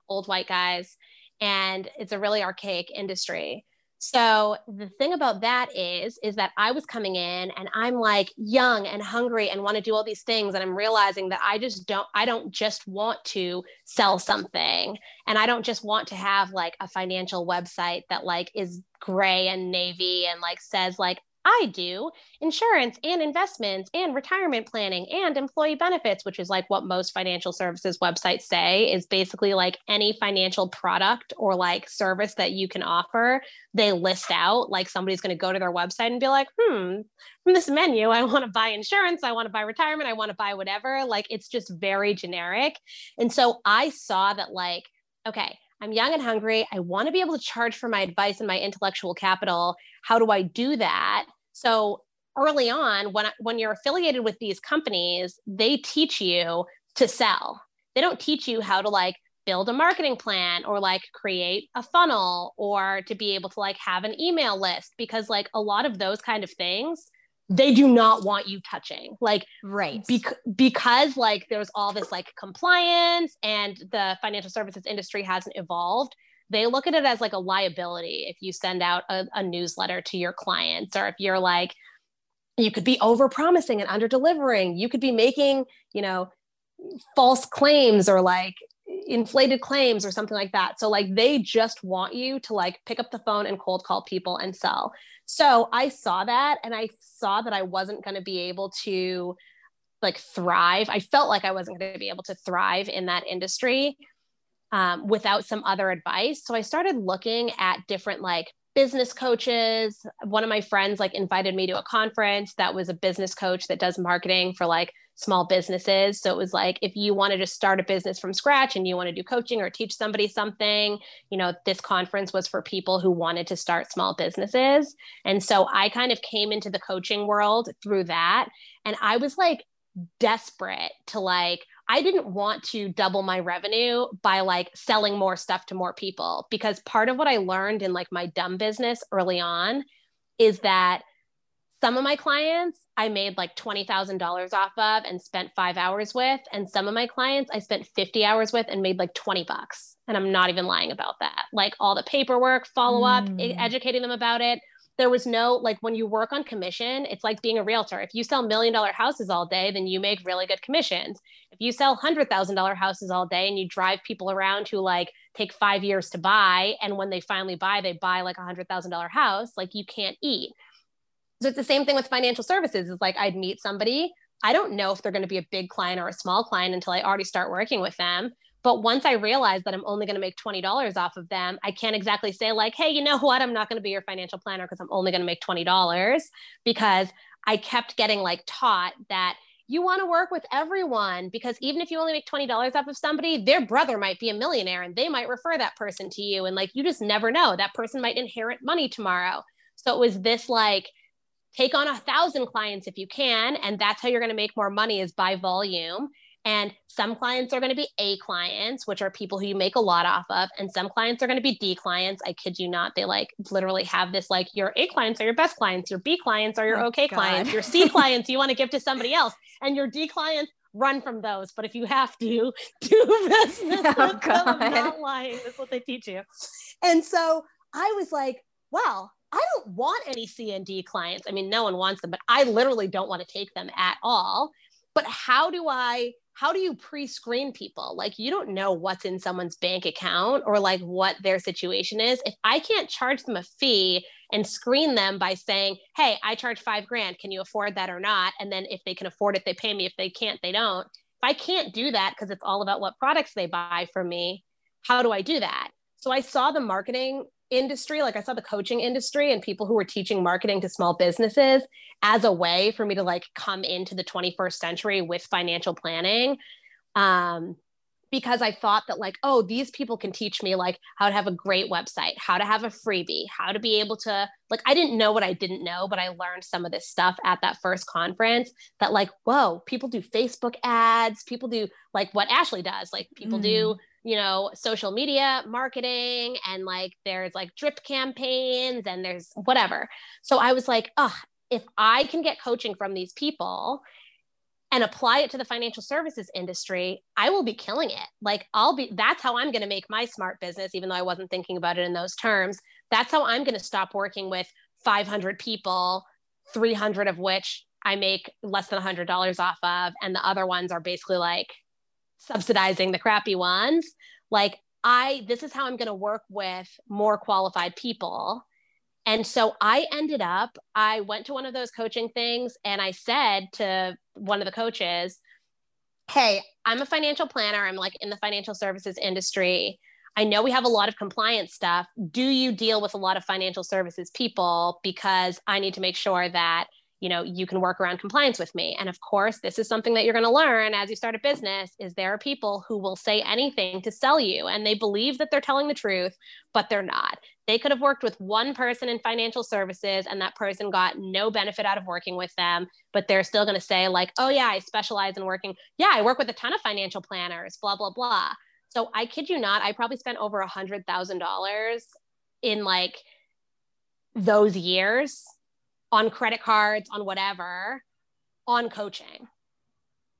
old white guys and it's a really archaic industry so the thing about that is, is that I was coming in and I'm like young and hungry and want to do all these things. And I'm realizing that I just don't, I don't just want to sell something. And I don't just want to have like a financial website that like is gray and navy and like says like, I do insurance and investments and retirement planning and employee benefits, which is like what most financial services websites say is basically like any financial product or like service that you can offer. They list out like somebody's going to go to their website and be like, hmm, from this menu, I want to buy insurance, I want to buy retirement, I want to buy whatever. Like it's just very generic. And so I saw that, like, okay, I'm young and hungry. I want to be able to charge for my advice and my intellectual capital. How do I do that? So early on, when when you're affiliated with these companies, they teach you to sell. They don't teach you how to like build a marketing plan or like create a funnel or to be able to like have an email list because like a lot of those kind of things they do not want you touching like right bec- because like there's all this like compliance and the financial services industry hasn't evolved they look at it as like a liability if you send out a, a newsletter to your clients or if you're like you could be over promising and under delivering. You could be making, you know, false claims or like inflated claims or something like that. So like they just want you to like pick up the phone and cold call people and sell. So I saw that and I saw that I wasn't going to be able to like thrive. I felt like I wasn't going to be able to thrive in that industry um, without some other advice. So I started looking at different like business coaches. One of my friends like invited me to a conference that was a business coach that does marketing for like small businesses. So it was like if you wanted to start a business from scratch and you want to do coaching or teach somebody something, you know, this conference was for people who wanted to start small businesses. And so I kind of came into the coaching world through that and I was like desperate to like I didn't want to double my revenue by like selling more stuff to more people because part of what I learned in like my dumb business early on is that some of my clients I made like $20,000 off of and spent 5 hours with and some of my clients I spent 50 hours with and made like 20 bucks and I'm not even lying about that. Like all the paperwork follow up mm. educating them about it. There was no like when you work on commission it's like being a realtor. If you sell million dollar houses all day then you make really good commissions. If you sell hundred thousand dollar houses all day and you drive people around who like take five years to buy and when they finally buy they buy like a hundred thousand dollar house like you can't eat so it's the same thing with financial services is like i'd meet somebody i don't know if they're going to be a big client or a small client until i already start working with them but once I realize that I'm only going to make $20 off of them, I can't exactly say, like, hey, you know what? I'm not going to be your financial planner because I'm only going to make $20 because I kept getting like taught that you want to work with everyone because even if you only make $20 off of somebody, their brother might be a millionaire and they might refer that person to you. And like, you just never know. That person might inherit money tomorrow. So it was this like, take on a thousand clients if you can. And that's how you're going to make more money is by volume. And some clients are going to be A clients, which are people who you make a lot off of. And some clients are going to be D clients. I kid you not. They like literally have this like your A clients are your best clients, your B clients are your oh, okay God. clients, your C clients you want to give to somebody else, and your D clients run from those. But if you have to do business oh, with them, I'm not lying. That's what they teach you. And so I was like, well, I don't want any C and D clients. I mean, no one wants them, but I literally don't want to take them at all. But how do I how do you pre-screen people? Like you don't know what's in someone's bank account or like what their situation is. If i can't charge them a fee and screen them by saying hey i charge five grand. Can you afford that or not? And then if they can afford it they pay me. If they can't they don't. If i can't do that because it's all about what products they buy from me how do i do that? So i saw the marketing industry like i saw the coaching industry and people who were teaching marketing to small businesses as a way for me to like come into the 21st century with financial planning um, because i thought that like oh these people can teach me like how to have a great website how to have a freebie how to be able to like i didn't know what i didn't know but i learned some of this stuff at that first conference that like whoa people do facebook ads people do like what ashley does like people mm. do you know, social media marketing and like there's like drip campaigns and there's whatever. So I was like, oh, if I can get coaching from these people and apply it to the financial services industry, I will be killing it. Like I'll be that's how I'm going to make my smart business even though I wasn't thinking about it in those terms. That's how I'm going to stop working with 500 people, 300 of which I make less than $100 off of and the other ones are basically like subsidizing the crappy ones. Like, I, this is how I'm going to work with more qualified people. And so I ended up, I went to one of those coaching things and I said to one of the coaches, Hey, I'm a financial planner. I'm like in the financial services industry. I know we have a lot of compliance stuff. Do you deal with a lot of financial services people? Because I need to make sure that you know you can work around compliance with me. And of course this is something that you're going to learn as you start a business is there are people who will say anything to sell you and they believe that they're telling the truth but they're not. They could have worked with one person in financial services and that person got no benefit out of working with them but they're still going to say like oh yeah i specialize in working. Yeah i work with a ton of financial planners blah blah blah. So i kid you not i probably spent over a hundred thousand dollars in like those years on credit cards, on whatever, on coaching.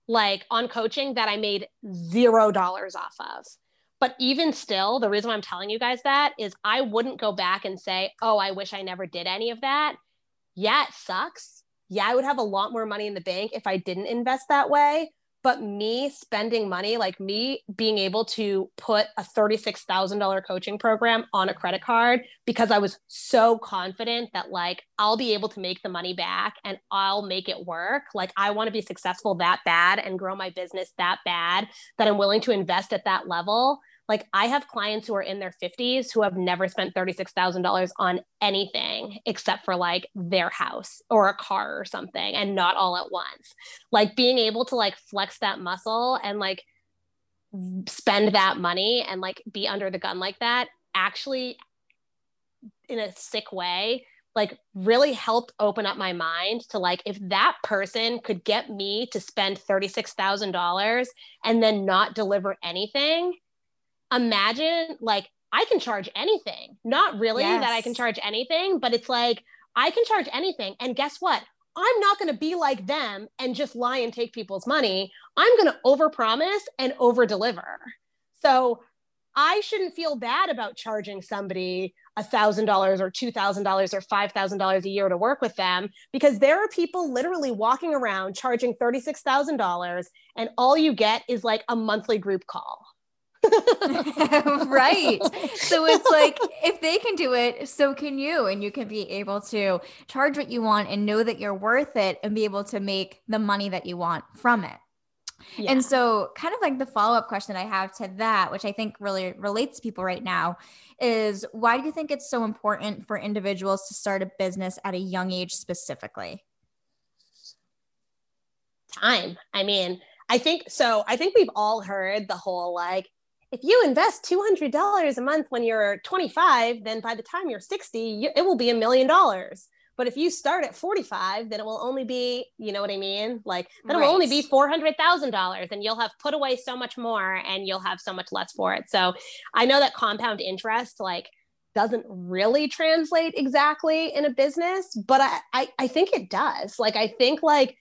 Like on coaching that I made zero dollars off of. But even still, the reason I'm telling you guys that is I wouldn't go back and say, oh, I wish I never did any of that. Yeah, it sucks. yeah, I would have a lot more money in the bank if I didn't invest that way. But me spending money, like me being able to put a $36,000 coaching program on a credit card because I was so confident that like I'll be able to make the money back and I'll make it work. Like I want to be successful that bad and grow my business that bad that I'm willing to invest at that level like I have clients who are in their 50s who have never spent $36,000 on anything except for like their house or a car or something and not all at once. Like being able to like flex that muscle and like spend that money and like be under the gun like that actually in a sick way like really helped open up my mind to like if that person could get me to spend $36,000 and then not deliver anything imagine like I can charge anything. Not really yes. that I can charge anything, but it's like I can charge anything. And guess what? I'm not going to be like them and just lie and take people's money. I'm going to overpromise and over deliver. So I shouldn't feel bad about charging somebody $1,000 or $2,000 or $5,000 a year to work with them because there are people literally walking around charging $36,000 and all you get is like a monthly group call. right. So it's like if they can do it, so can you. And you can be able to charge what you want and know that you're worth it and be able to make the money that you want from it. Yeah. And so, kind of like the follow up question I have to that, which I think really relates to people right now, is why do you think it's so important for individuals to start a business at a young age specifically? Time. I mean, I think so. I think we've all heard the whole like, if you invest $200 a month when you're 25, then by the time you're 60, it will be a million dollars. But if you start at 45, then it will only be, you know what I mean? Like, then right. it will only be $400,000 and you'll have put away so much more and you'll have so much less for it. So I know that compound interest, like, doesn't really translate exactly in a business, but I, I, I think it does. Like, I think, like,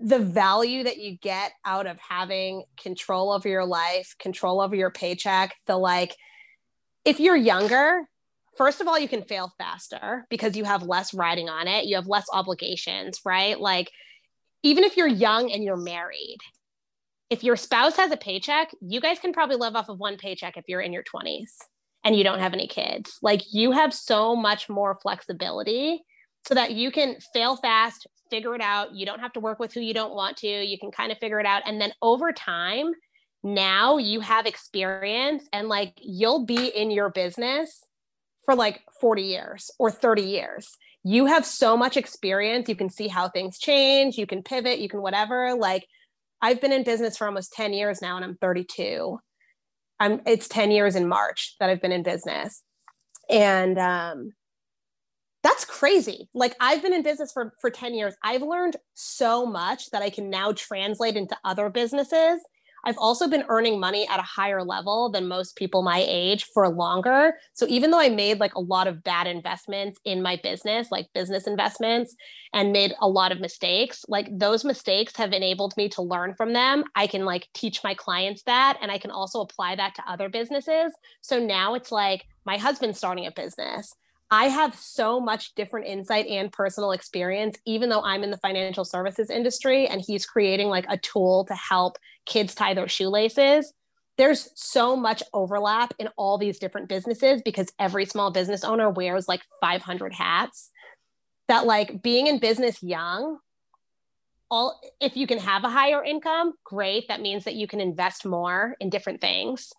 the value that you get out of having control over your life, control over your paycheck, the like, if you're younger, first of all, you can fail faster because you have less riding on it, you have less obligations, right? Like, even if you're young and you're married, if your spouse has a paycheck, you guys can probably live off of one paycheck if you're in your 20s and you don't have any kids. Like, you have so much more flexibility so that you can fail fast, figure it out. You don't have to work with who you don't want to. You can kind of figure it out. And then over time, now you have experience and like you'll be in your business for like 40 years or 30 years. You have so much experience. You can see how things change. You can pivot. You can whatever. Like I've been in business for almost 10 years now and I'm 32. I'm it's 10 years in March that I've been in business. And um that's crazy. Like I've been in business for for 10 years. I've learned so much that I can now translate into other businesses. I've also been earning money at a higher level than most people my age for longer. So even though I made like a lot of bad investments in my business, like business investments, and made a lot of mistakes, like those mistakes have enabled me to learn from them. I can like teach my clients that and I can also apply that to other businesses. So now it's like my husband's starting a business. I have so much different insight and personal experience, even though I'm in the financial services industry and he's creating like a tool to help kids tie their shoelaces. There's so much overlap in all these different businesses because every small business owner wears like 500 hats. That, like, being in business young, all if you can have a higher income, great. That means that you can invest more in different things.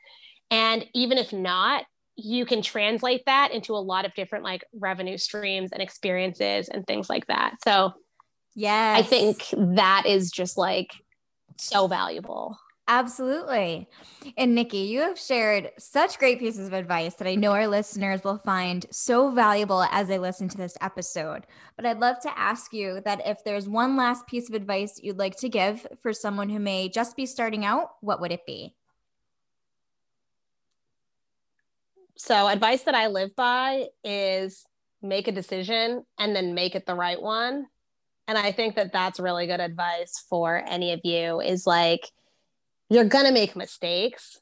And even if not, you can translate that into a lot of different like revenue streams and experiences and things like that. So, yeah, I think that is just like so valuable. Absolutely. And Nikki, you have shared such great pieces of advice that I know our listeners will find so valuable as they listen to this episode. But I'd love to ask you that if there's one last piece of advice you'd like to give for someone who may just be starting out, what would it be? So, advice that I live by is make a decision and then make it the right one. And I think that that's really good advice for any of you is like, you're going to make mistakes,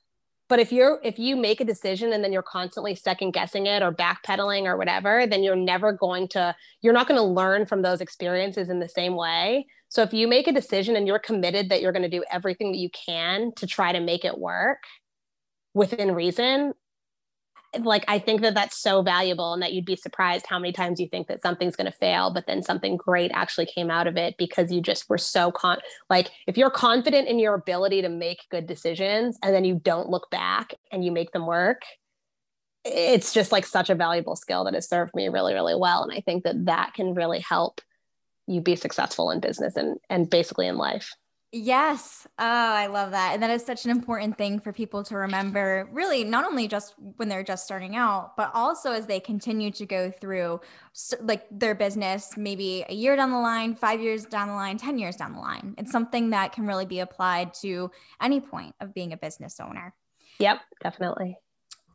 but if you're if you make a decision and then you're constantly second guessing it or backpedaling or whatever then you're never going to you're not going to learn from those experiences in the same way so if you make a decision and you're committed that you're going to do everything that you can to try to make it work within reason like I think that that's so valuable and that you'd be surprised how many times you think that something's going to fail but then something great actually came out of it because you just were so con like if you're confident in your ability to make good decisions and then you don't look back and you make them work it's just like such a valuable skill that has served me really really well and I think that that can really help you be successful in business and and basically in life. Yes. Oh, I love that. And that is such an important thing for people to remember, really, not only just when they're just starting out, but also as they continue to go through like their business, maybe a year down the line, five years down the line, 10 years down the line. It's something that can really be applied to any point of being a business owner. Yep, definitely.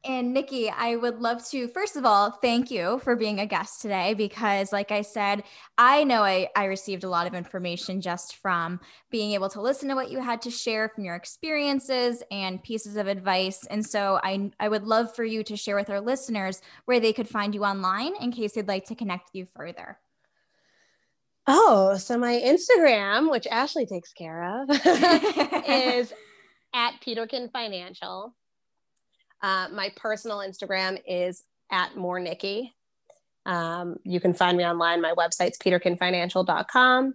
And Nikki, I would love to, first of all, thank you for being a guest today because, like I said, I know I, I received a lot of information just from being able to listen to what you had to share from your experiences and pieces of advice. And so I, I would love for you to share with our listeners where they could find you online in case they'd like to connect with you further. Oh, so my Instagram, which Ashley takes care of, is at Peterkin Financial. Uh, my personal Instagram is at more Nikki. Um, you can find me online. My website's peterkinfinancial.com.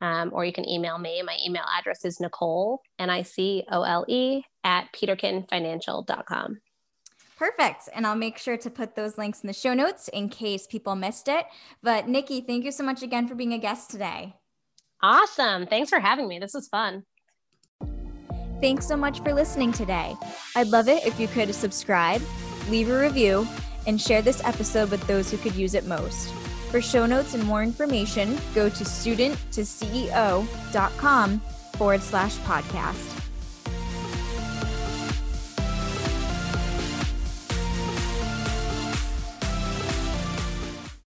Um, or you can email me. My email address is Nicole, N I C O L E, at peterkinfinancial.com. Perfect. And I'll make sure to put those links in the show notes in case people missed it. But Nikki, thank you so much again for being a guest today. Awesome. Thanks for having me. This was fun. Thanks so much for listening today. I'd love it if you could subscribe, leave a review, and share this episode with those who could use it most. For show notes and more information, go to studenttoceo.com forward slash podcast.